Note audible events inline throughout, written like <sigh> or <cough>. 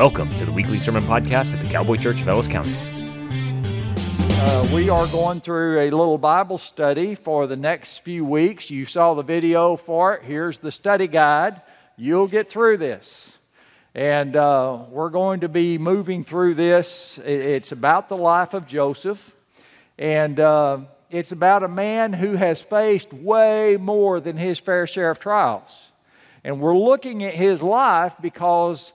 Welcome to the weekly sermon podcast at the Cowboy Church of Ellis County. Uh, we are going through a little Bible study for the next few weeks. You saw the video for it. Here's the study guide. You'll get through this. And uh, we're going to be moving through this. It's about the life of Joseph. And uh, it's about a man who has faced way more than his fair share of trials. And we're looking at his life because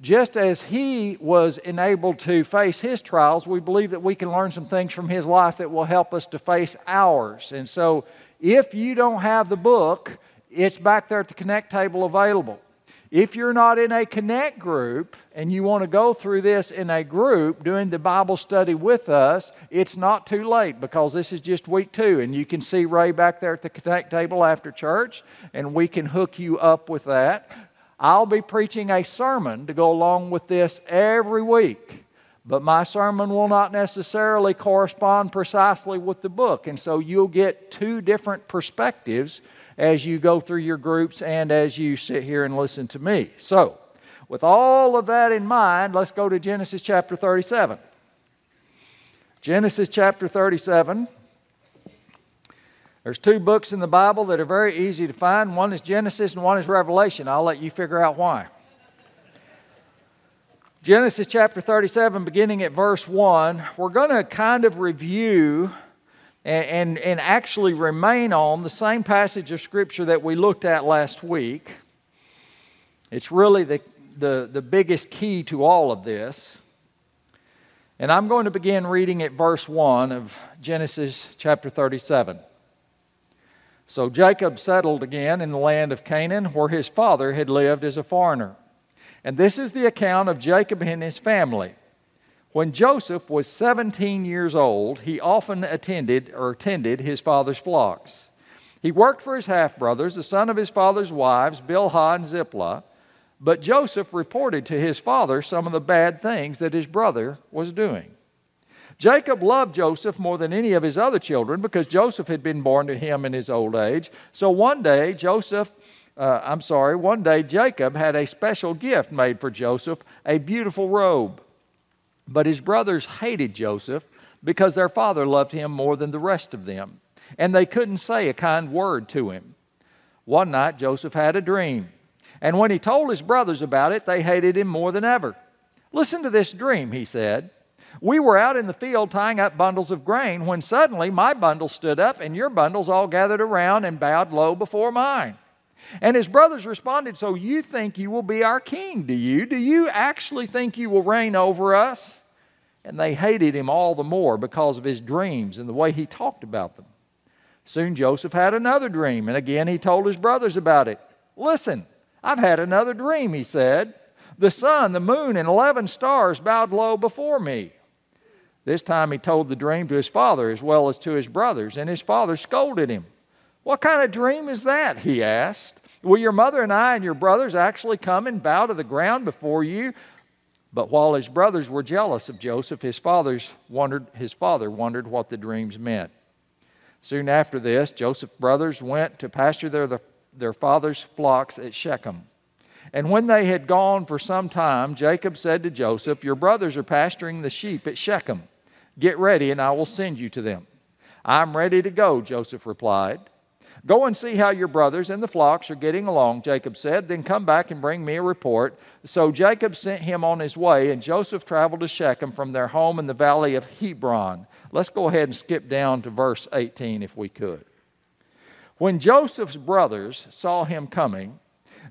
just as he was enabled to face his trials, we believe that we can learn some things from his life that will help us to face ours. And so, if you don't have the book, it's back there at the Connect table available. If you're not in a Connect group and you want to go through this in a group doing the Bible study with us, it's not too late because this is just week two. And you can see Ray back there at the Connect table after church, and we can hook you up with that. I'll be preaching a sermon to go along with this every week. But my sermon will not necessarily correspond precisely with the book. And so you'll get two different perspectives as you go through your groups and as you sit here and listen to me. So, with all of that in mind, let's go to Genesis chapter 37. Genesis chapter 37. There's two books in the Bible that are very easy to find. One is Genesis and one is Revelation. I'll let you figure out why. Genesis chapter 37, beginning at verse 1, we're going to kind of review and, and, and, actually remain on the same passage of Scripture that we looked at last week. It's really the, the, the biggest key to all of this. And I'm going to begin reading at verse 1 of Genesis chapter 37. So Jacob settled again in the land of Canaan, where his father had lived as a foreigner. And this is the account of Jacob and his family. When Joseph was 17 years old, he often attended or attended his father's flocks. He worked for his half brothers, the son of his father's wives, Bilhah and Zilpah. But Joseph reported to his father some of the bad things that his brother was doing. Jacob loved Joseph more than any of his other children because Joseph had been born to him in his old age. So one day, Joseph, uh, I'm sorry, one day Jacob had a special gift made for Joseph a beautiful robe. But his brothers hated Joseph because their father loved him more than the rest of them, and they couldn't say a kind word to him. One night, Joseph had a dream, and when he told his brothers about it, they hated him more than ever. Listen to this dream, he said. We were out in the field tying up bundles of grain when suddenly my bundle stood up and your bundles all gathered around and bowed low before mine. And his brothers responded, So you think you will be our king, do you? Do you actually think you will reign over us? And they hated him all the more because of his dreams and the way he talked about them. Soon Joseph had another dream, and again he told his brothers about it. Listen, I've had another dream, he said. The sun, the moon, and 11 stars bowed low before me. This time he told the dream to his father as well as to his brothers, and his father scolded him. What kind of dream is that? he asked. Will your mother and I and your brothers actually come and bow to the ground before you? But while his brothers were jealous of Joseph, his, fathers wondered, his father wondered what the dreams meant. Soon after this, Joseph's brothers went to pasture their, their father's flocks at Shechem. And when they had gone for some time, Jacob said to Joseph, Your brothers are pasturing the sheep at Shechem. Get ready, and I will send you to them. I'm ready to go, Joseph replied. Go and see how your brothers and the flocks are getting along, Jacob said. Then come back and bring me a report. So Jacob sent him on his way, and Joseph traveled to Shechem from their home in the valley of Hebron. Let's go ahead and skip down to verse 18 if we could. When Joseph's brothers saw him coming,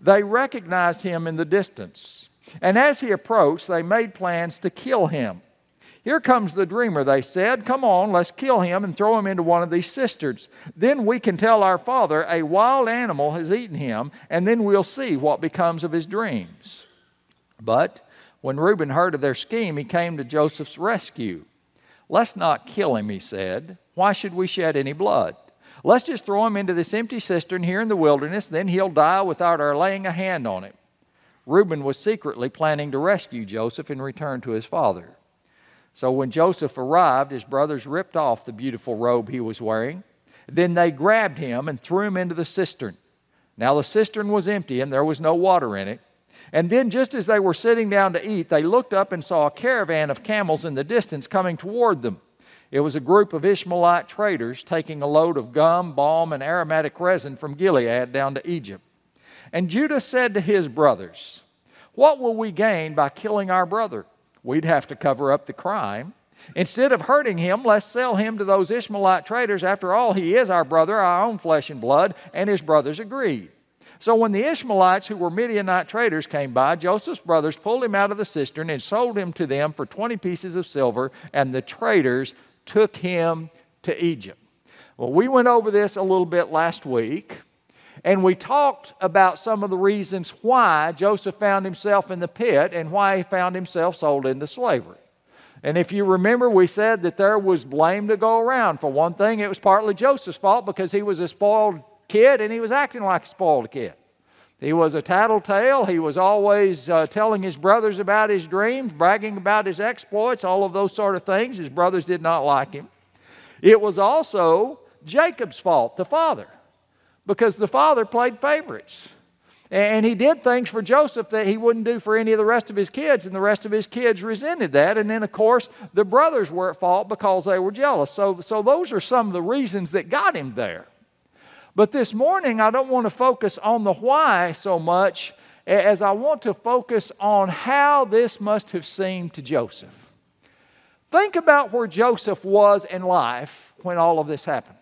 they recognized him in the distance. And as he approached, they made plans to kill him. Here comes the dreamer, they said. Come on, let's kill him and throw him into one of these cisterns. Then we can tell our father a wild animal has eaten him, and then we'll see what becomes of his dreams. But when Reuben heard of their scheme, he came to Joseph's rescue. Let's not kill him, he said. Why should we shed any blood? Let's just throw him into this empty cistern here in the wilderness, then he'll die without our laying a hand on him. Reuben was secretly planning to rescue Joseph and return to his father. So when Joseph arrived, his brothers ripped off the beautiful robe he was wearing. Then they grabbed him and threw him into the cistern. Now the cistern was empty and there was no water in it. And then, just as they were sitting down to eat, they looked up and saw a caravan of camels in the distance coming toward them. It was a group of Ishmaelite traders taking a load of gum, balm, and aromatic resin from Gilead down to Egypt. And Judah said to his brothers, What will we gain by killing our brother? We'd have to cover up the crime. Instead of hurting him, let's sell him to those Ishmaelite traders. After all, he is our brother, our own flesh and blood. And his brothers agreed. So when the Ishmaelites, who were Midianite traders, came by, Joseph's brothers pulled him out of the cistern and sold him to them for 20 pieces of silver, and the traders took him to Egypt. Well, we went over this a little bit last week, and we talked about some of the reasons why Joseph found himself in the pit and why he found himself sold into slavery. And if you remember, we said that there was blame to go around. For one thing, it was partly Joseph's fault because he was a spoiled kid and he was acting like a spoiled kid. He was a tattletale. He was always uh, telling his brothers about his dreams, bragging about his exploits, all of those sort of things. His brothers did not like him. It was also Jacob's fault, the father, because the father played favorites. And he did things for Joseph that he wouldn't do for any of the rest of his kids, and the rest of his kids resented that. And then, of course, the brothers were at fault because they were jealous. So, so those are some of the reasons that got him there. But this morning, I don't want to focus on the why so much as I want to focus on how this must have seemed to Joseph. Think about where Joseph was in life when all of this happened.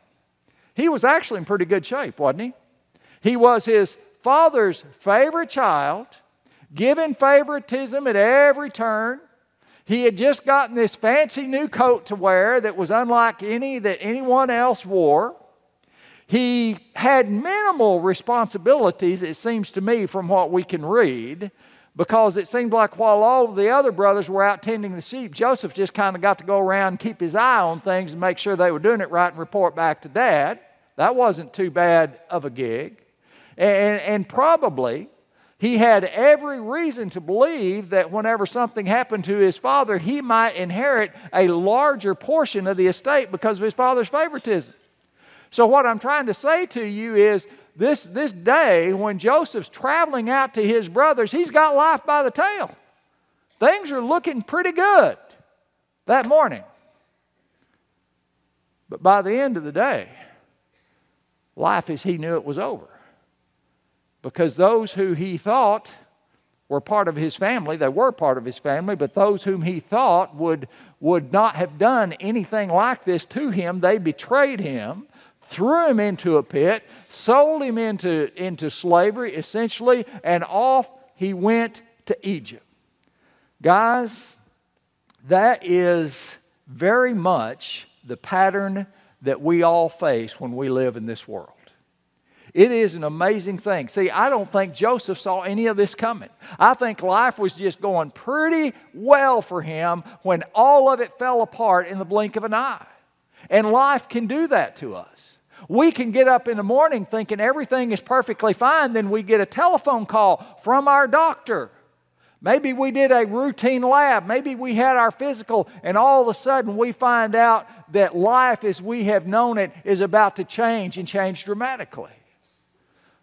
He was actually in pretty good shape, wasn't he? He was his father's favorite child, given favoritism at every turn. He had just gotten this fancy new coat to wear that was unlike any that anyone else wore. He had minimal responsibilities, it seems to me, from what we can read, because it seemed like while all of the other brothers were out tending the sheep, Joseph just kind of got to go around and keep his eye on things and make sure they were doing it right and report back to dad. That wasn't too bad of a gig. And, and probably he had every reason to believe that whenever something happened to his father, he might inherit a larger portion of the estate because of his father's favoritism. So, what I'm trying to say to you is this, this day when Joseph's traveling out to his brothers, he's got life by the tail. Things are looking pretty good that morning. But by the end of the day, life as he knew it was over. Because those who he thought were part of his family, they were part of his family, but those whom he thought would, would not have done anything like this to him, they betrayed him threw him into a pit, sold him into, into slavery, essentially, and off he went to Egypt. Guys, that is very much the pattern that we all face when we live in this world. It is an amazing thing. See, I don't think Joseph saw any of this coming. I think life was just going pretty well for him when all of it fell apart in the blink of an eye. And life can do that to us. We can get up in the morning thinking everything is perfectly fine, then we get a telephone call from our doctor. Maybe we did a routine lab. Maybe we had our physical, and all of a sudden we find out that life as we have known it is about to change and change dramatically.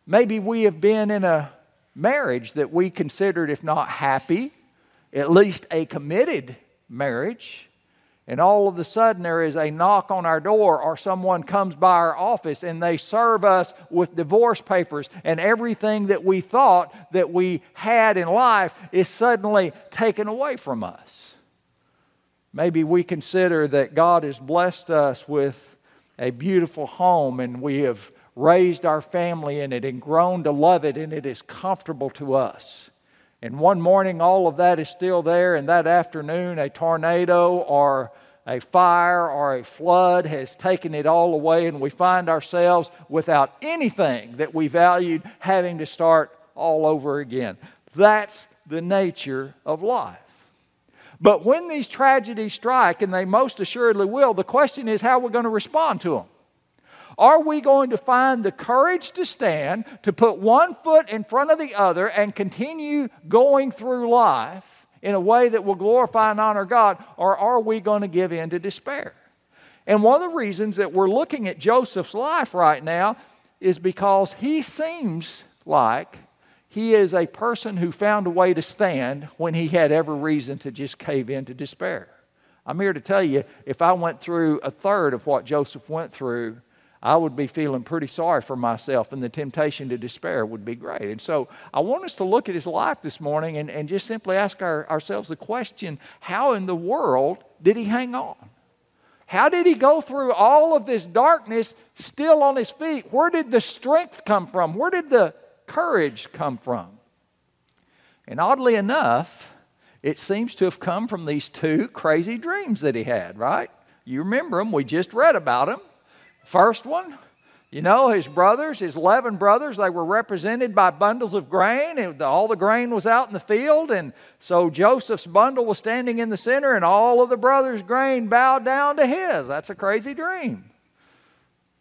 Maybe we have been in a marriage that we considered, if not happy, at least a committed marriage and all of a sudden there is a knock on our door or someone comes by our office and they serve us with divorce papers. And everything that we thought that we had in life is suddenly taken away from us. Maybe we consider that god has blessed us with a beautiful home and we have raised our family in it and grown to love it and it is comfortable to us and one morning, all of that is still there, and that afternoon, a tornado or a fire or a flood has taken it all away, and we find ourselves without anything that we valued having to start all over again. That's the nature of life. But when these tragedies strike, and they most assuredly will, the question is how we're going to respond to them. Are we going to find the courage to stand, to put one foot in front of the other, and continue going through life in a way that will glorify and honor God, or are we going to give in to despair? And one of the reasons that we're looking at Joseph's life right now is because he seems like he is a person who found a way to stand when he had every reason to just cave into despair. I'm here to tell you if I went through a third of what Joseph went through, I would be feeling pretty sorry for myself, and the temptation to despair would be great. And so I want us to look at his life this morning and, and just simply ask our, ourselves the question how in the world did he hang on? How did he go through all of this darkness still on his feet? Where did the strength come from? Where did the courage come from? And oddly enough, it seems to have come from these two crazy dreams that he had, right? You remember them, we just read about them. First one, you know, his brothers, his 11 brothers, they were represented by bundles of grain. And all the grain was out in the field. And so Joseph's bundle was standing in the center, and all of the brothers' grain bowed down to his. That's a crazy dream.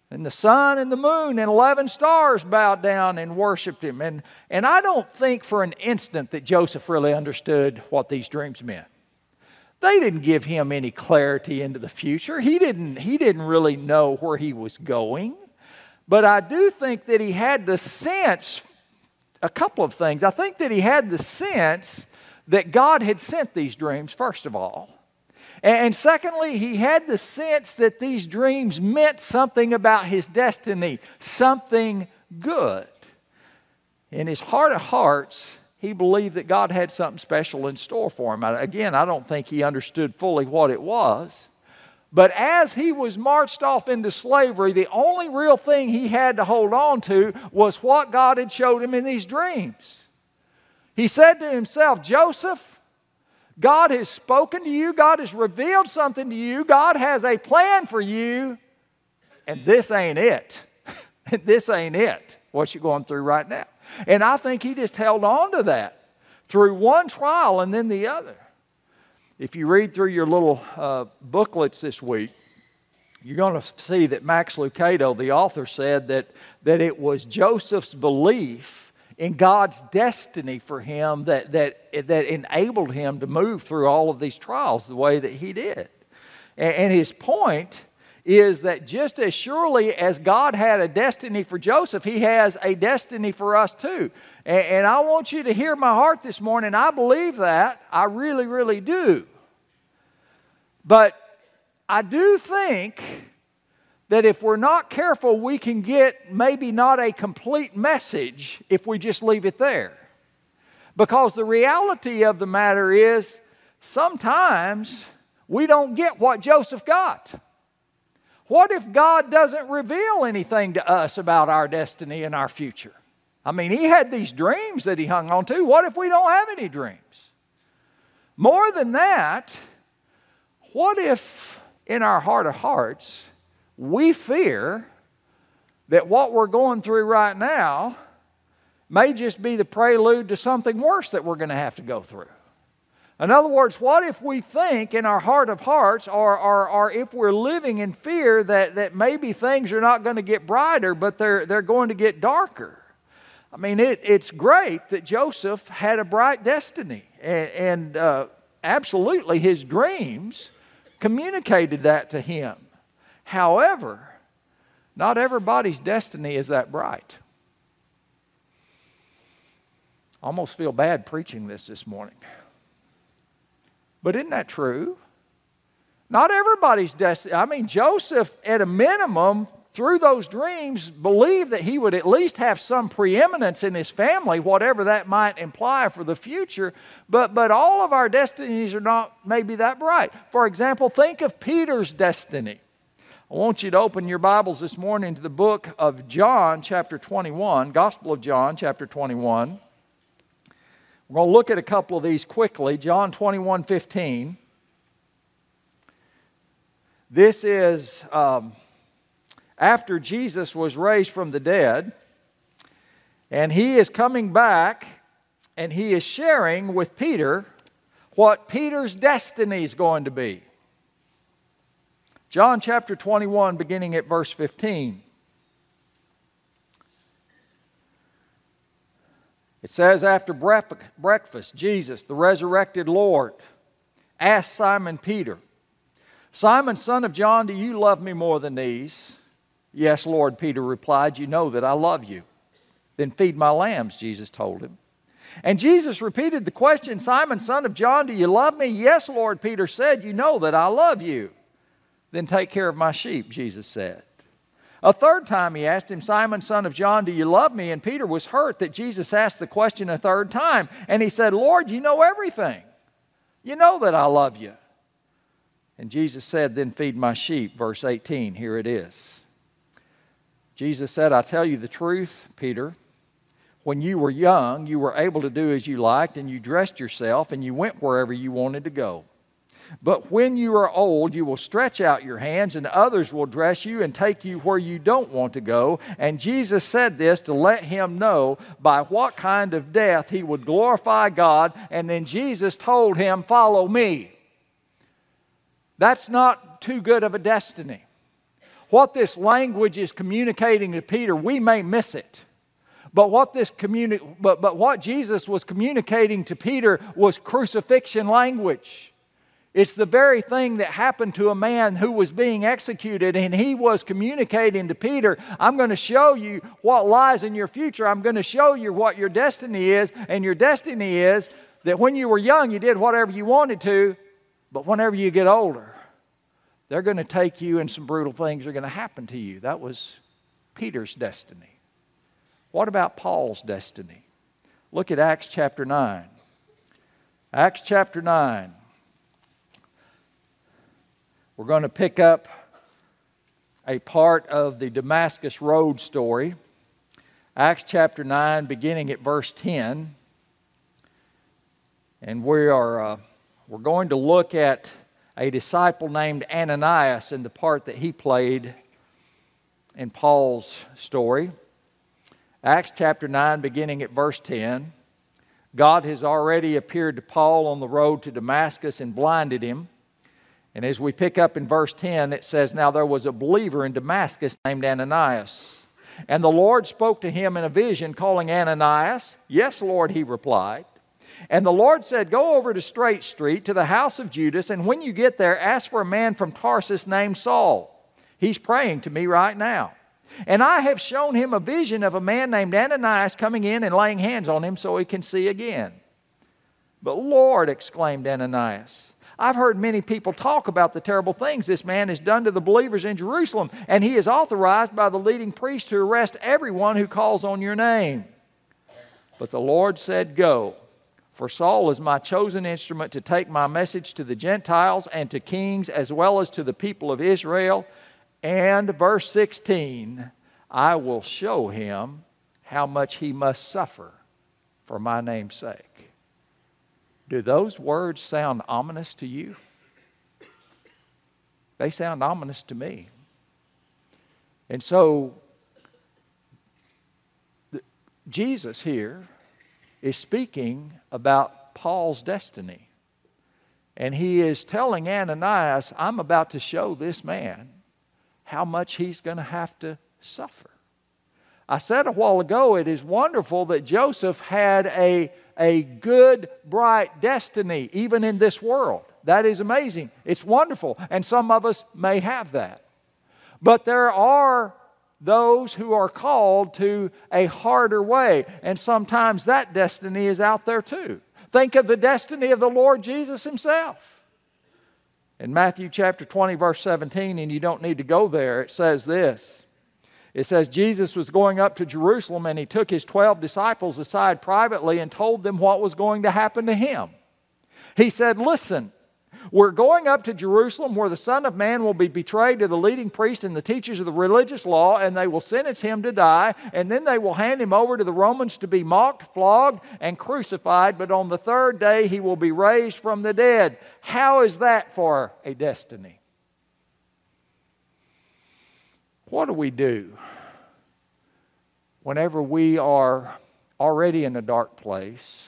And the sun and the moon and 11 stars bowed down and worshiped him. And, and I don't think for an instant that Joseph really understood what these dreams meant. They didn't give him any clarity into the future. He didn't, he didn't really know where he was going. But I do think that he had the sense, a couple of things. I think that he had the sense that God had sent these dreams, first of all. And secondly, he had the sense that these dreams meant something about his destiny, something good. In his heart of hearts, he believed that God had something special in store for him. Again, I don't think he understood fully what it was. But as he was marched off into slavery, the only real thing he had to hold on to was what God had showed him in these dreams. He said to himself, Joseph, God has spoken to you, God has revealed something to you, God has a plan for you, and this ain't it. <laughs> this ain't it, what you're going through right now. And I think he just held on to that through one trial and then the other. If you read through your little uh, booklets this week, you're going to see that Max Lucado, the author, said that, that it was Joseph's belief in God's destiny for him that, that, that enabled him to move through all of these trials the way that he did. And, and his point is that just as surely as God had a destiny for Joseph, He has a destiny for us too. And, and, I want you to hear my heart this morning. I believe that. I really, really do. But I do think that if we're not careful, we can get maybe not a complete message if we just leave it there. Because the reality of the matter is, sometimes we don't get what Joseph got. What if God doesn't reveal anything to us about our destiny and our future? I mean, he had these dreams that he hung on to. What if we don't have any dreams? More than that, what if in our heart of hearts we fear that what we're going through right now may just be the prelude to something worse that we're going to have to go through? In other words, what if we think in our heart of hearts, or, or, or if we're living in fear that, that maybe things are not going to get brighter, but they're, they're going to get darker? I mean, it, it's great that Joseph had a bright destiny, and, and uh, absolutely his dreams communicated that to him. However, not everybody's destiny is that bright. I almost feel bad preaching this this morning. But isn't that true? Not everybody's destiny. I mean, Joseph, at a minimum, through those dreams, believed that he would at least have some preeminence in his family, whatever that might imply for the future. But, but all of our destinies are not maybe that bright. For example, think of Peter's destiny. I want you to open your Bibles this morning to the book of John, chapter 21, Gospel of John, chapter 21. We're going to look at a couple of these quickly. John 21 15. This is um, after Jesus was raised from the dead, and he is coming back and he is sharing with Peter what Peter's destiny is going to be. John chapter 21, beginning at verse 15. It says, after breakfast, Jesus, the resurrected Lord, asked Simon Peter, Simon, son of John, do you love me more than these? Yes, Lord, Peter replied, You know that I love you. Then feed my lambs, Jesus told him. And Jesus repeated the question Simon, son of John, do you love me? Yes, Lord, Peter said, You know that I love you. Then take care of my sheep, Jesus said. A third time he asked him, Simon, son of John, do you love me? And Peter was hurt that Jesus asked the question a third time. And he said, Lord, you know everything. You know that I love you. And Jesus said, Then feed my sheep. Verse 18, here it is. Jesus said, I tell you the truth, Peter. When you were young, you were able to do as you liked, and you dressed yourself, and you went wherever you wanted to go. But when you are old, you will stretch out your hands, and others will dress you and take you where you don't want to go. And Jesus said this to let him know by what kind of death he would glorify God. And then Jesus told him, Follow me. That's not too good of a destiny. What this language is communicating to Peter, we may miss it. But what this communi- but, but what Jesus was communicating to Peter was crucifixion language. It's the very thing that happened to a man who was being executed, and he was communicating to Peter, I'm going to show you what lies in your future. I'm going to show you what your destiny is. And your destiny is that when you were young, you did whatever you wanted to, but whenever you get older, they're going to take you, and some brutal things are going to happen to you. That was Peter's destiny. What about Paul's destiny? Look at Acts chapter 9. Acts chapter 9. We're going to pick up a part of the Damascus Road story. Acts chapter 9, beginning at verse 10. And we are uh, we're going to look at a disciple named Ananias and the part that he played in Paul's story. Acts chapter 9, beginning at verse 10. God has already appeared to Paul on the road to Damascus and blinded him. And as we pick up in verse 10, it says, Now there was a believer in Damascus named Ananias. And the Lord spoke to him in a vision, calling Ananias. Yes, Lord, he replied. And the Lord said, Go over to Straight Street to the house of Judas, and when you get there, ask for a man from Tarsus named Saul. He's praying to me right now. And I have shown him a vision of a man named Ananias coming in and laying hands on him so he can see again. But Lord, exclaimed Ananias, I've heard many people talk about the terrible things this man has done to the believers in Jerusalem, and he is authorized by the leading priest to arrest everyone who calls on your name. But the Lord said, Go, for Saul is my chosen instrument to take my message to the Gentiles and to kings as well as to the people of Israel. And verse 16, I will show him how much he must suffer for my name's sake. Do those words sound ominous to you? They sound ominous to me. And so, Jesus here is speaking about Paul's destiny. And he is telling Ananias, I'm about to show this man how much he's going to have to suffer. I said a while ago, it is wonderful that Joseph had a a good, bright destiny, even in this world. That is amazing. It's wonderful. And some of us may have that. But there are those who are called to a harder way. And sometimes that destiny is out there too. Think of the destiny of the Lord Jesus Himself. In Matthew chapter 20, verse 17, and you don't need to go there, it says this it says Jesus was going up to Jerusalem and he took his 12 disciples aside privately and told them what was going to happen to him. He said, Listen, we're going up to Jerusalem where the Son of Man will be betrayed to the leading priests and the teachers of the religious law, and they will sentence him to die, and then they will hand him over to the Romans to be mocked, flogged, and crucified, but on the third day he will be raised from the dead. How is that for a destiny? What do we do whenever we are already in a dark place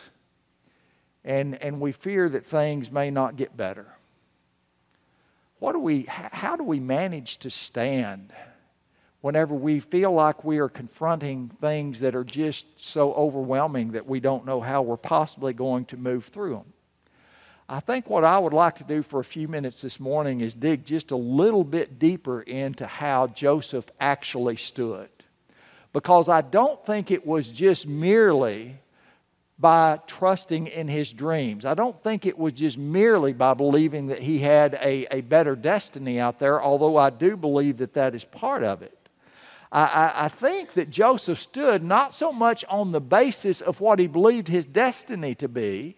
and, and we fear that things may not get better? What do we, how do we manage to stand whenever we feel like we are confronting things that are just so overwhelming that we don't know how we're possibly going to move through them? I think what I would like to do for a few minutes this morning is dig just a little bit deeper into how Joseph actually stood. because I don't think it was just merely by trusting in his dreams. I don't think it was just merely by believing that he had a, a better destiny out there, although I do believe that that is part of it. I, I, I think that Joseph stood not so much on the basis of what he believed his destiny to be,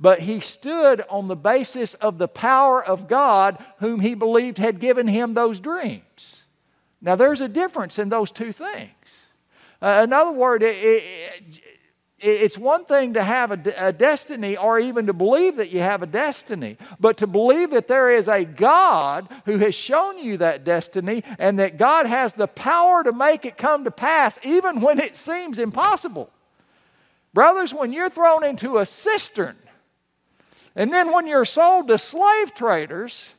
but he stood on the basis of the power of God, whom he believed had given him those dreams. Now, there's a difference in those two things. Uh, in other words, it, it, it's one thing to have a, a, destiny or even to believe that you have a destiny, but to believe that there is a God who has shown you that destiny and that God has the power to make it come to pass even when it seems impossible. Brothers, when you're thrown into a cistern and then when you're sold to slave traders,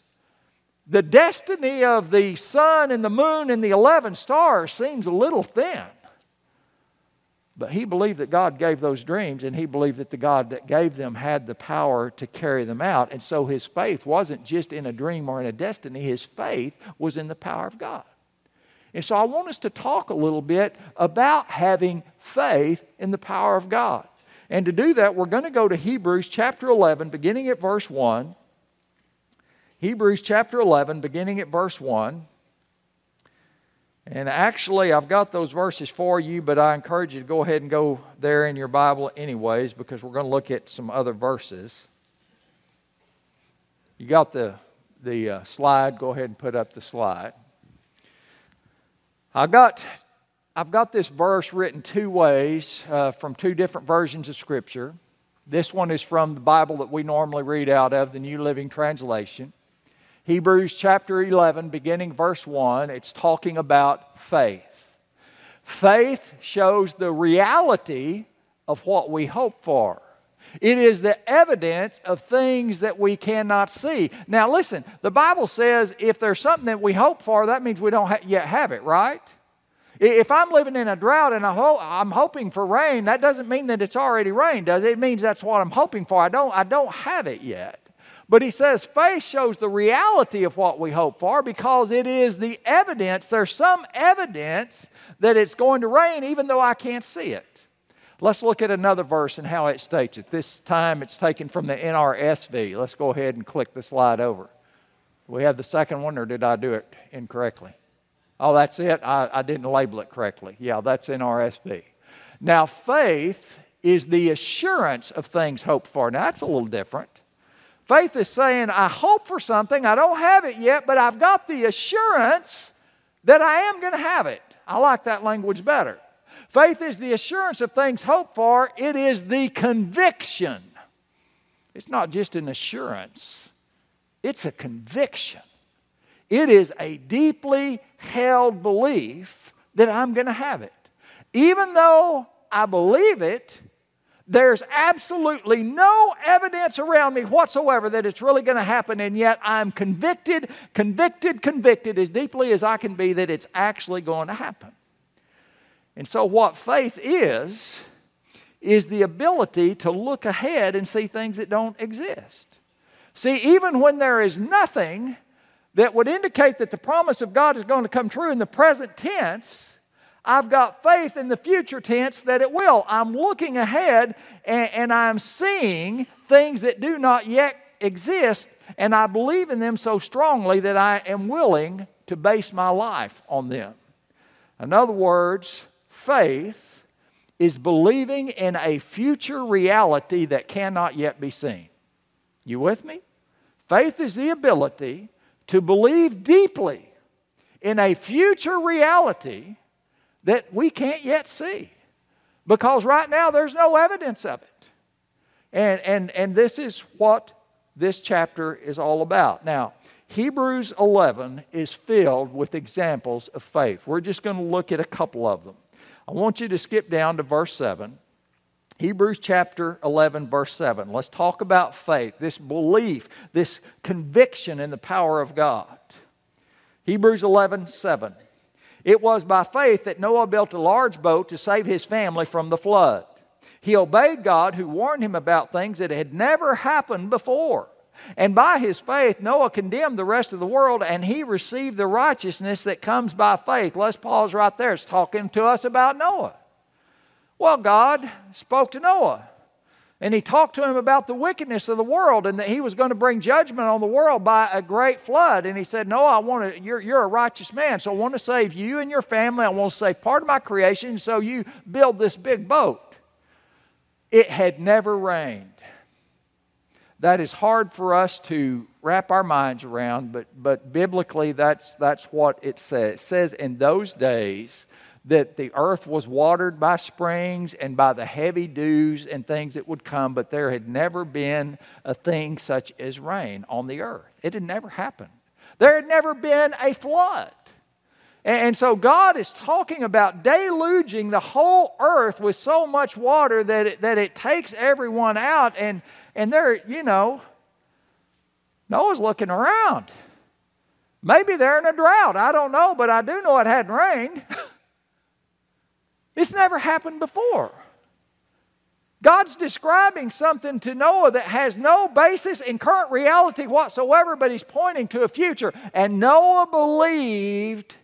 the destiny of the sun and the moon and the 11 stars seems a little thin. But he believed that God gave those dreams, and he believed that the God that gave them had the power to carry them out. And so his faith wasn't just in a dream or in a destiny, his faith was in the power of God. And so I want us to talk a little bit about having faith in the power of God. And to do that, we're going to go to Hebrews chapter 11, beginning at verse 1. Hebrews chapter 11, beginning at verse 1. And actually, I've got those verses for you, but I encourage you to go ahead and go there in your Bible, anyways, because we're going to look at some other verses. You got the, the uh, slide? Go ahead and put up the slide. I got, I've got this verse written two ways uh, from two different versions of Scripture. This one is from the Bible that we normally read out of, the New Living Translation. Hebrews chapter 11, beginning verse 1, it's talking about faith. Faith shows the reality of what we hope for. It is the evidence of things that we cannot see. Now, listen, the Bible says if there's something that we hope for, that means we don't ha- yet have it, right? If I'm living in a drought and I'm hoping for rain, that doesn't mean that it's already rained, does it? It means that's what I'm hoping for. I don't, I don't have it yet. But he says faith shows the reality of what we hope for because it is the evidence. There's some evidence that it's going to rain even though I can't see it. Let's look at another verse and how it states it. This time it's taken from the NRSV. Let's go ahead and click the slide over. We have the second one, or did I do it incorrectly? Oh, that's it. I, I didn't label it correctly. Yeah, that's in NRSV. Now, faith is the assurance of things hoped for. Now, that's a little different. Faith is saying, I hope for something, I don't have it yet, but I've got the assurance that I am going to have it. I like that language better. Faith is the assurance of things hoped for, it is the conviction. It's not just an assurance, it's a conviction. It is a deeply held belief that I'm going to have it. Even though I believe it, there's absolutely no evidence around me whatsoever that it's really going to happen, and yet I'm convicted, convicted, convicted as deeply as I can be that it's actually going to happen. And so, what faith is, is the ability to look ahead and see things that don't exist. See, even when there is nothing that would indicate that the promise of God is going to come true in the present tense, I've got faith in the future tense that it will. I'm looking ahead and, and, I'm seeing things that do not yet exist, and I believe in them so strongly that I am willing to base my life on them. In other words, faith is believing in a future reality that cannot yet be seen. You with me? Faith is the ability to believe deeply in a future reality that we can't yet see because right now there's no evidence of it. And, and, and this is what this chapter is all about. Now, Hebrews 11 is filled with examples of faith. We're just going to look at a couple of them. I want you to skip down to verse 7. Hebrews chapter 11, verse 7. Let's talk about faith, this belief, this conviction in the power of God. Hebrews 11, 7. It was by faith that Noah built a large boat to save his family from the flood. He obeyed God, who warned him about things that had never happened before. And by his faith, Noah condemned the rest of the world and he received the righteousness that comes by faith. Let's pause right there. It's talking to us about Noah. Well, God spoke to Noah and he talked to him about the wickedness of the world and that he was going to bring judgment on the world by a great flood. And he said, No, I want to, you're, you're a righteous man, so I want to save you and your family. I want to save part of my creation, so you build this big boat. It had never rained. That is hard for us to wrap our minds around, but, but biblically, that's, that's what it says. It says in those days, that the earth was watered by springs and by the heavy dews and things that would come, but there had never been a thing such as rain on the earth. It had never happened. There had never been a flood. And so God is talking about deluging the whole earth with so much water that it, that it takes everyone out. And, and they're, you know, Noah's looking around. Maybe they're in a drought. I don't know, but I do know it hadn't rained. <laughs> It's never happened before. God's describing something to Noah that has no basis in current reality whatsoever, but he's pointing to a future. And Noah believed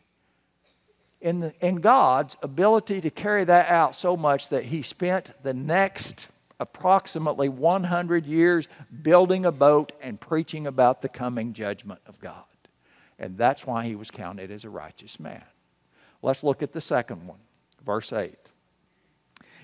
in, the, in God's ability to carry that out so much that he spent the next approximately 100 years building a boat and preaching about the coming judgment of God. And that's why he was counted as a righteous man. Let's look at the second one. Verse 8.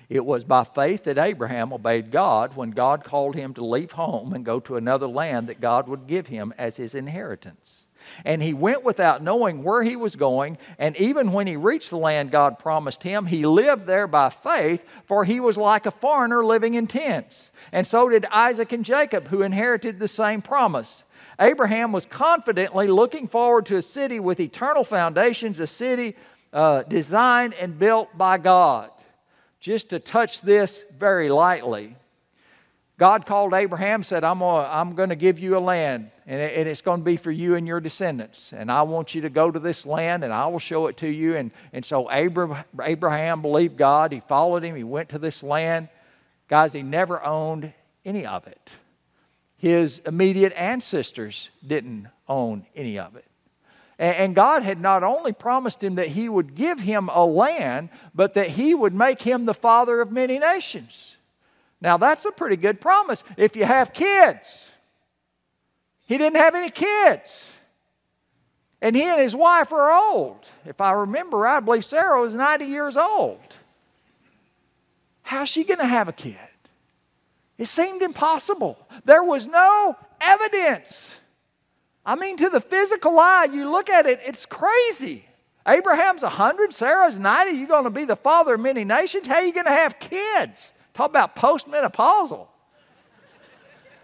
It was by faith that Abraham obeyed God when God called him to leave home and go to another land that God would give him as his inheritance. And he went without knowing where he was going, and even when he reached the land God promised him, he lived there by faith, for he was like a foreigner living in tents. And so did Isaac and Jacob, who inherited the same promise. Abraham was confidently looking forward to a city with eternal foundations, a city uh, designed and built by God. Just to touch this very lightly, God called Abraham, said, I'm going I'm to give you a land, and, it, and it's going to be for you and your descendants. And I want you to go to this land, and I will show it to you. And, and so Abraham believed God. He followed him. He went to this land. Guys, he never owned any of it. His immediate ancestors didn't own any of it. And God had not only promised him that he would give him a land, but that he would make him the father of many nations. Now, that's a pretty good promise if you have kids. He didn't have any kids. And he and his wife are old. If I remember I believe Sarah was 90 years old. How's she going to have a kid? It seemed impossible. There was no evidence. I mean, to the physical eye, you look at it, it's crazy. Abraham's 100, Sarah's 90. You're going to be the father of many nations. How are you going to have kids? Talk about postmenopausal.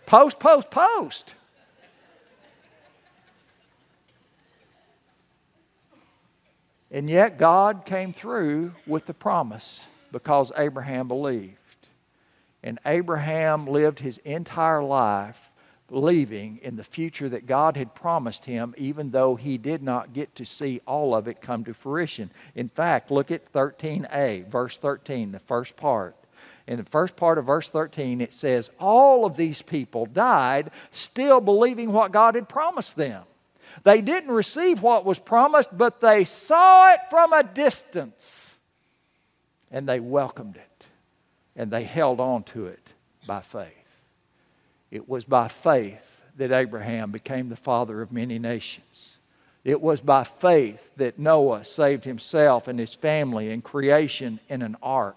Post, post, post. And yet, God came through with the promise because Abraham believed. And Abraham lived his entire life believing in the future that God had promised him, even though he did not get to see all of it come to fruition. In fact, look at 13a, verse 13, the first part. In the first part of verse 13, it says, All of these people died still believing what God had promised them. They didn't receive what was promised, but they saw it from a distance and they welcomed it and they held on to it by faith. It was by faith that Abraham became the father of many nations. It was by faith that Noah saved himself and his family and creation in an ark.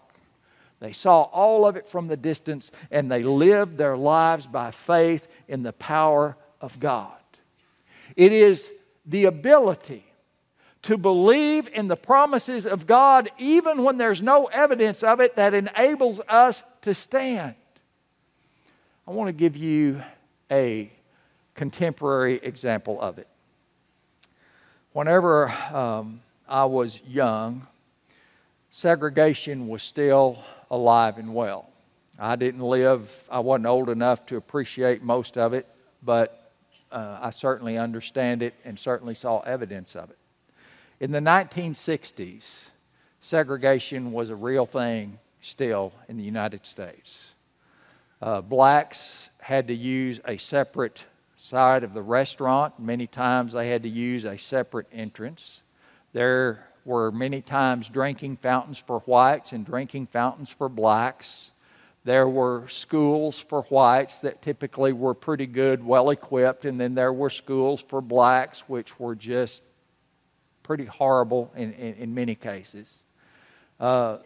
They saw all of it from the distance and they lived their lives by faith in the power of God. It is the ability to believe in the promises of God even when there's no evidence of it that enables us to stand. I want to give you a contemporary example of it. Whenever um, I was young, segregation was still alive and well. I didn't live, I wasn't old enough to appreciate most of it, but uh, I certainly understand it and certainly saw evidence of it. In the 1960s, segregation was a real thing still in the United States uh, blacks had to use a separate side of the restaurant. Many times they had to use a separate entrance. There were many times drinking fountains for whites and drinking fountains for blacks. There were schools for whites that typically were pretty good, well equipped, and then there were schools for blacks which were just pretty horrible in, in, in many cases. Uh,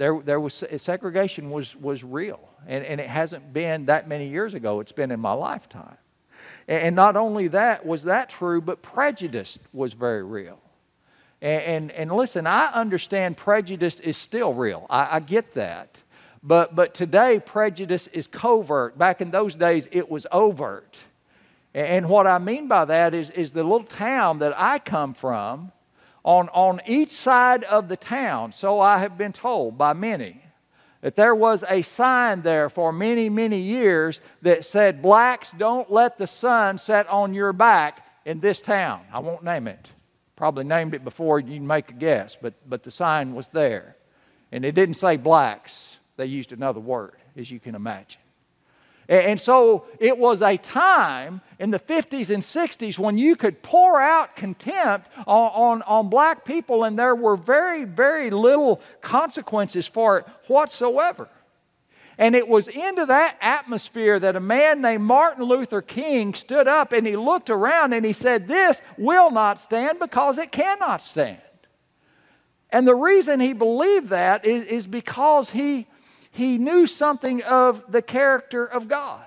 there, there was segregation was, was real, and, and it hasn't been that many years ago. It's been in my lifetime. And, and not only that was that true, but prejudice was very real. And, and, and listen, I understand prejudice is still real. I, I get that. But, but today, prejudice is covert. Back in those days, it was overt. And what I mean by that is, is the little town that I come from, on, on each side of the town, so I have been told by many, that there was a sign there for many, many years that said, Blacks, don't let the sun set on your back in this town. I won't name it. Probably named it before you make a guess, but, but the sign was there. And it didn't say blacks, they used another word, as you can imagine. And so it was a time in the 50s and 60s when you could pour out contempt on, on, on, black people, and there were very, very little consequences for it whatsoever. And it was into that atmosphere that a man named Martin Luther King stood up and he looked around and he said, This will not stand because it cannot stand. And the reason he believed that is, is because he he knew something of the character of God.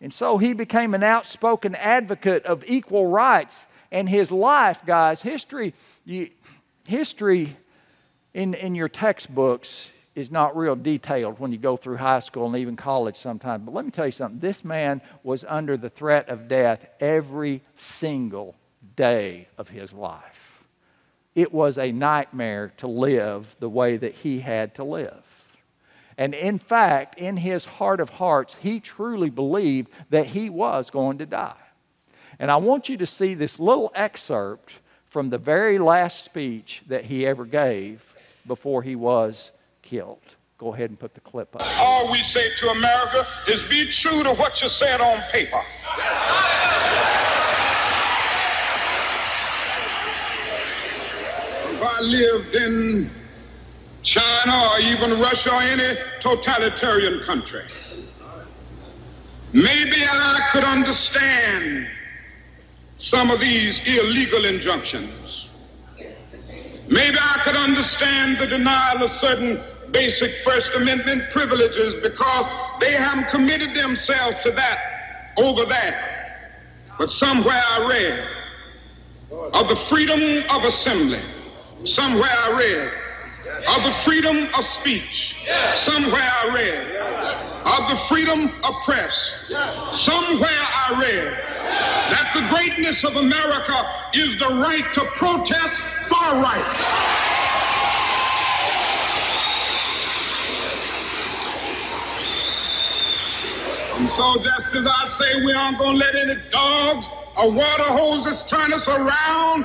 And so he became an outspoken advocate of equal rights. And his life, guys, history, you, history in, in your textbooks is not real detailed when you go through high school and even college sometimes. But let me tell you something this man was under the threat of death every single day of his life. It was a nightmare to live the way that he had to live. And in fact, in his heart of hearts, he truly believed that he was going to die. And I want you to see this little excerpt from the very last speech that he ever gave before he was killed. Go ahead and put the clip up. All we say to America is be true to what you said on paper. If I lived in China or even Russia or any totalitarian country. Maybe I could understand some of these illegal injunctions. Maybe I could understand the denial of certain basic First Amendment privileges because they haven't committed themselves to that over there. But somewhere I read of the freedom of assembly. Somewhere I read of the freedom of speech. Somewhere I read of the freedom of press. Somewhere I read that the greatness of America is the right to protest far right. And so, just as I say, we aren't going to let any dogs or water hoses turn us around,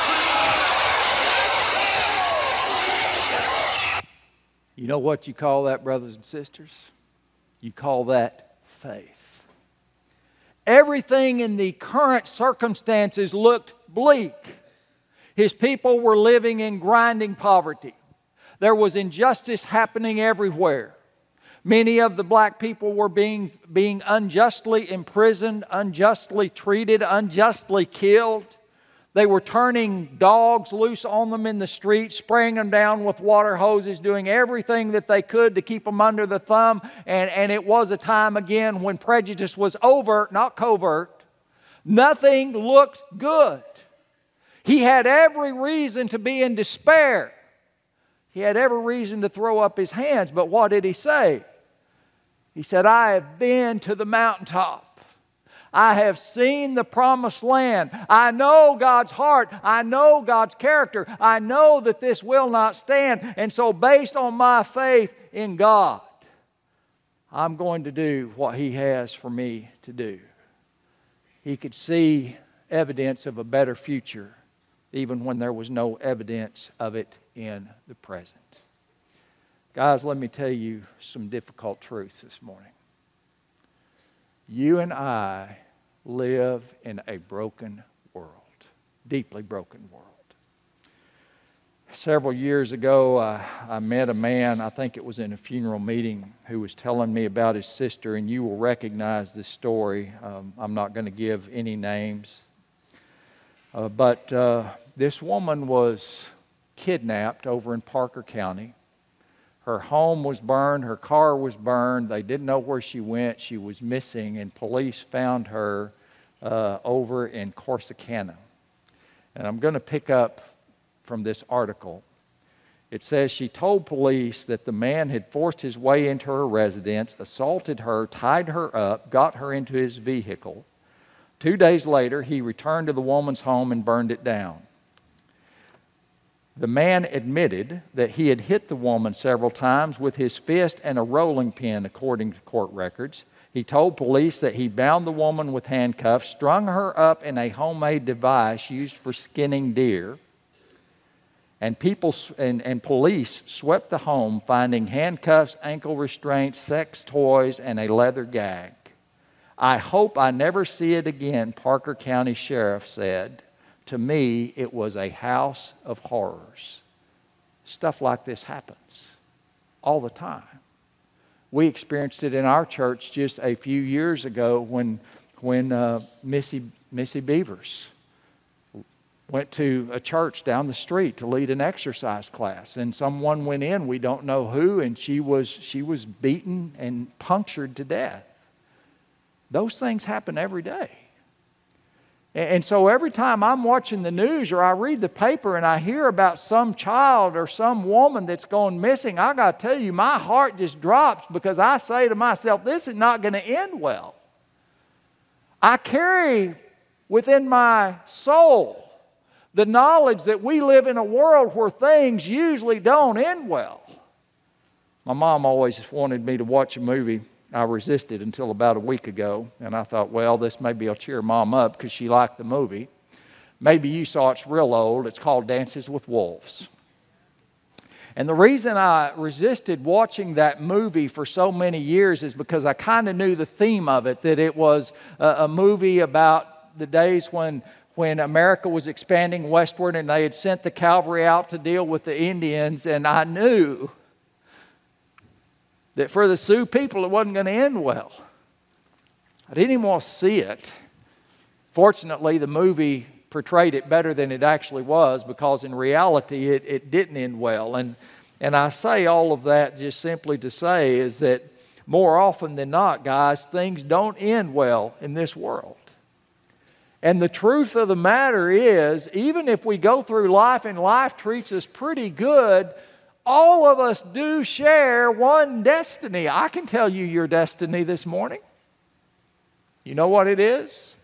You know what you call that, brothers and sisters? You call that faith. Everything in the current circumstances looked bleak. His people were living in grinding poverty. There was injustice happening everywhere. Many of the black people were being, being unjustly imprisoned, unjustly treated, unjustly killed. They were turning dogs loose on them in the street, spraying them down with water hoses, doing everything that they could to keep them under the thumb. And, and it was a time again when prejudice was overt, not covert. Nothing looked good. He had every reason to be in despair. He had every reason to throw up his hands, but what did he say? He said, I have been to the mountaintop. I have seen the promised land. I know God's heart. I know God's character. I know that this will not stand. And so, based on my faith in God, I'm going to do what He has for me to do. He could see evidence of a better future, even when there was no evidence of it in the present. Guys, let me tell you some difficult truths this morning. You and I live in a broken world, deeply broken world. Several years ago, uh, I met a man, I think it was in a funeral meeting, who was telling me about his sister, and you will recognize this story. Um, I'm not going to give any names. Uh, but uh, this woman was kidnapped over in Parker County her home was burned, her car was burned. They didn't know where she went. She was missing, and police found her uh, over in Corsicana. And I'm going to pick up from this article. It says she told police that the man had forced his way into her residence, assaulted her, tied her up, got her into his vehicle. Two days later, he returned to the woman's home and burned it down. The man admitted that he had hit the woman several times with his fist and a rolling pin, according to court records. He told police that he bound the woman with handcuffs, strung her up in a homemade device used for skinning deer. And people and, and police swept the home, finding handcuffs, ankle restraints, sex toys, and a leather gag. I hope I never see it again, Parker County Sheriff said to me, it was a house of horrors. Stuff like this happens all the time. We experienced it in our church just a few years ago when, when uh, Missy, Missy Bevers went to a church down the street to lead an exercise class and someone went in we don't know who and she was she was beaten and punctured to death those things happen every day and so every time I'm watching the news or I read the paper and I hear about some child or some woman that's gone missing, I got to tell you, my heart just drops because I say to myself, this is not going to end well. I carry within my soul the knowledge that we live in a world where things usually don't end well. My mom always wanted me to watch a movie I resisted until about a week ago, and I thought, well, this maybe will cheer mom up because she liked the movie. Maybe you saw it's real old. It's called Dances with Wolves. And the reason I resisted watching that movie for so many years is because I kind of knew the theme of it that it was a, a, movie about the days when, when America was expanding westward and they had sent the cavalry out to deal with the Indians. And I knew that for the Sioux people it wasn't going to end well. I didn't even want to see it. Fortunately, the movie portrayed it better than it actually was because in reality it, it didn't end well. And, and I say all of that just simply to say is that more often than not, guys, things don't end well in this world. And the truth of the matter is, even if we go through life and life treats us pretty good, all of us do share one destiny. I can tell you your destiny this morning. You know what it is?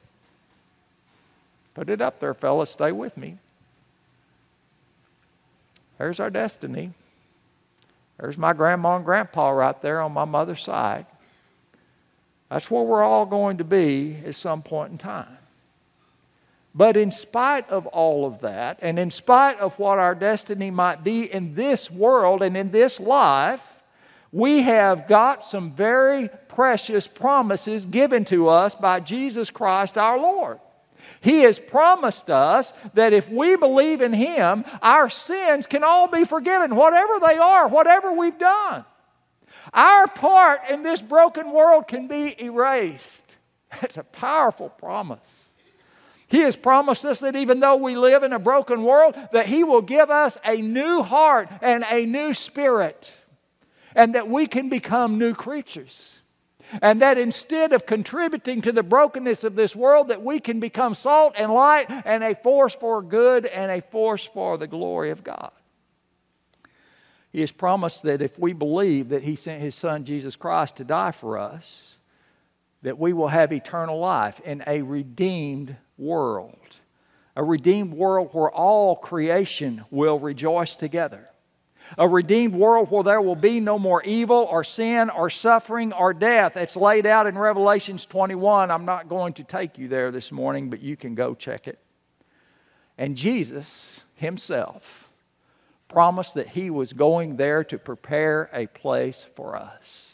Put it up there, fellas. Stay with me. There's our destiny. There's my grandma and grandpa right there on my mother's side. That's where we're all going to be at some point in time. But in spite of all of that, and in spite of what our destiny might be in this world and in this life, we have got some very precious promises given to us by Jesus Christ our Lord. He has promised us that if we believe in Him, our sins can all be forgiven, whatever they are, whatever we've done. Our part in this broken world can be erased. That's a powerful promise. He has promised us that even though we live in a broken world, that He will give us a new heart and a new spirit, and that we can become new creatures. And that instead of contributing to the brokenness of this world, that we can become salt and light and a force for good and a force for the glory of God. He has promised that if we believe that He sent His Son Jesus Christ to die for us, that we will have eternal life in a redeemed world. A redeemed world where all creation will rejoice together. A redeemed world where there will be no more evil or sin or suffering or death. It's laid out in Revelations 21. I'm not going to take you there this morning, but you can go check it. And Jesus Himself promised that He was going there to prepare a place for us.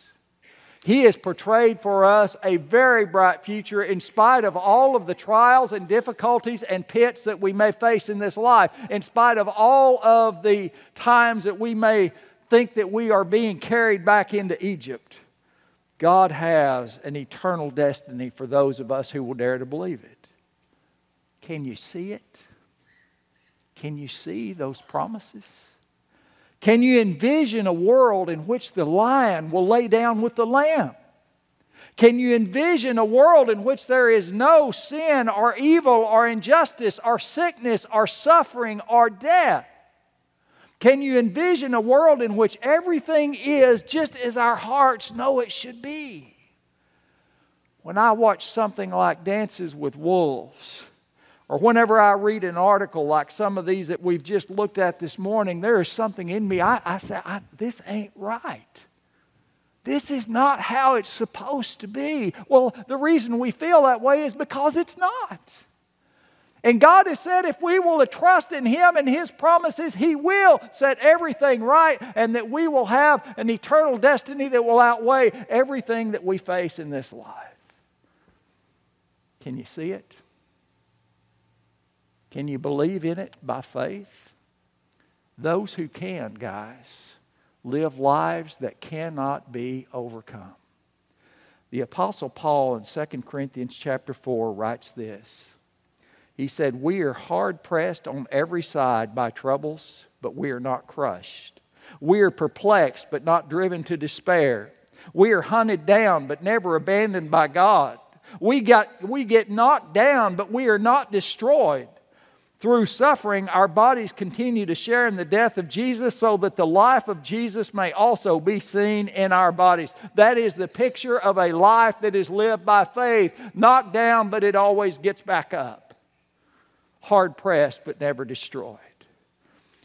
He has portrayed for us a very bright future in spite of all of the trials and difficulties and pits that we may face in this life, in spite of all of the times that we may think that we are being carried back into Egypt. God has an eternal destiny for those of us who will dare to believe it. Can you see it? Can you see those promises? Can you envision a world in which the lion will lay down with the lamb? Can you envision a world in which there is no sin or evil or injustice or sickness or suffering or death? Can you envision a world in which everything is just as our hearts know it should be? When I watch something like Dances with Wolves, or whenever I read an article like some of these that we've just looked at this morning, there is something in me. I, I say, I, this ain't right. This is not how it's supposed to be. Well, the reason we feel that way is because it's not. And God has said if we will trust in Him and His promises, He will set everything right and that we will have an eternal destiny that will outweigh everything that we face in this life. Can you see it? Can you believe in it by faith? Those who can, guys, live lives that cannot be overcome. The apostle Paul in 2 Corinthians chapter 4 writes this. He said, "We are hard pressed on every side by troubles, but we are not crushed. We are perplexed, but not driven to despair. We are hunted down, but never abandoned by God. We, got, we get knocked down, but we are not destroyed. Through suffering, our bodies continue to share in the death of Jesus so that the life of Jesus may also be seen in our bodies. That is the picture of a life that is lived by faith, knocked down, but it always gets back up, hard pressed, but never destroyed.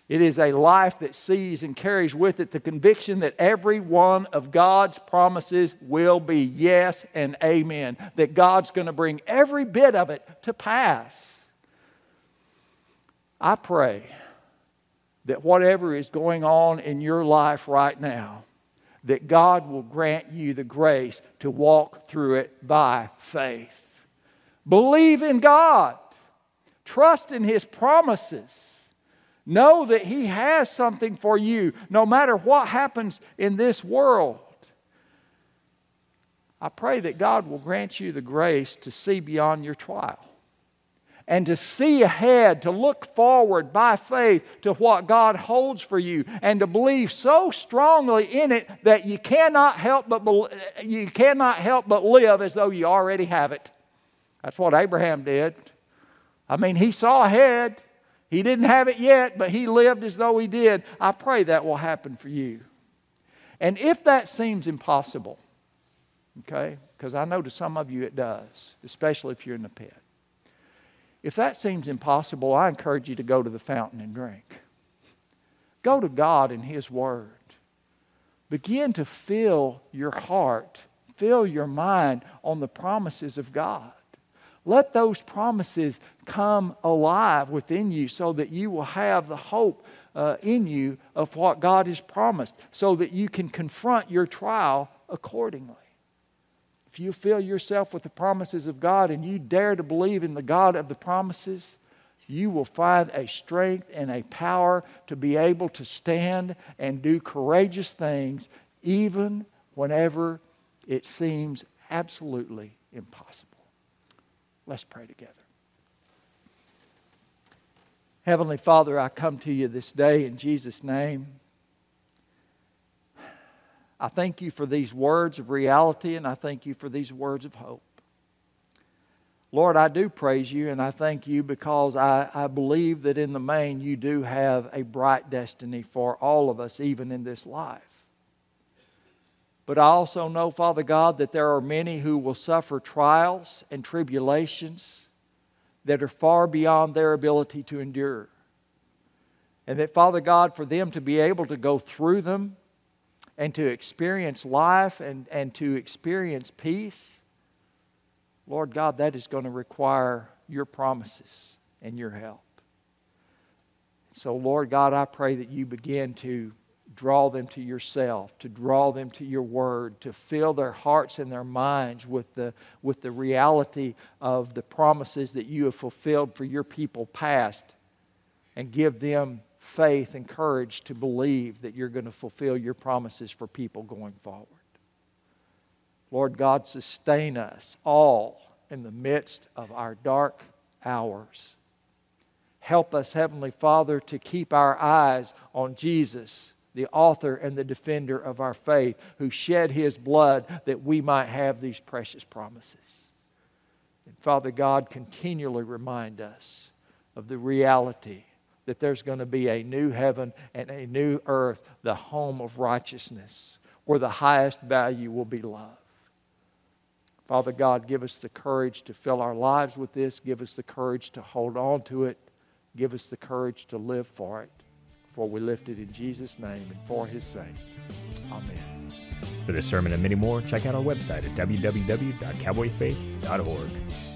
It is a life that sees and carries with it the conviction that every one of God's promises will be yes and amen, that God's going to bring every bit of it to pass. I pray that whatever is going on in your life right now, that God will grant you the grace to walk through it by faith. Believe in God, trust in His promises. Know that He has something for you no matter what happens in this world. I pray that God will grant you the grace to see beyond your trial and to see ahead, to look forward by faith to what God holds for you, and to believe so strongly in it that you cannot help but you cannot help but live as though you already have it. That's what Abraham did. I mean, he saw ahead. He didn't have it yet, but he lived as though he did. I pray that will happen for you. And if that seems impossible, okay, because I know to some of you it does, especially if you're in the pit. If that seems impossible, I encourage you to go to the fountain and drink. Go to God and His Word. Begin to fill your heart, fill your mind on the promises of God. Let those promises come alive within you so that you will have the hope uh, in you of what God has promised, so that you can confront your trial accordingly. If you fill yourself with the promises of God and you dare to believe in the God of the promises, you will find a strength and a power to be able to stand and do courageous things even whenever it seems absolutely impossible. Let's pray together. Heavenly Father, I come to you this day in Jesus' name. I thank you for these words of reality and I thank you for these words of hope. Lord, I do praise you and I thank you because I, I believe that in the main you do have a bright destiny for all of us, even in this life. But I also know, Father God, that there are many who will suffer trials and tribulations that are far beyond their ability to endure. And that, Father God, for them to be able to go through them and to experience life and, and to experience peace, Lord God, that is going to require your promises and your help. So, Lord God, I pray that you begin to draw them to yourself, to draw them to your word, to fill their hearts and their minds with the, with the reality of the promises that you have fulfilled for your people past, and give them faith and courage to believe that you're going to fulfill your promises for people going forward. Lord God, sustain us all in the midst of our dark hours. Help us, Heavenly Father, to keep our eyes on Jesus, the author and the defender of our faith, who shed his blood that we might have these precious promises. And Father God, continually remind us of the reality that there's going to be a new heaven and a new earth, the home of righteousness, where the highest value will be love. Father God, give us the courage to fill our lives with this. Give us the courage to hold on to it. Give us the courage to live for it. For we lift it in Jesus' name and for his sake. Amen. For this sermon and many more, check out our website at www.cowboyfaith.org.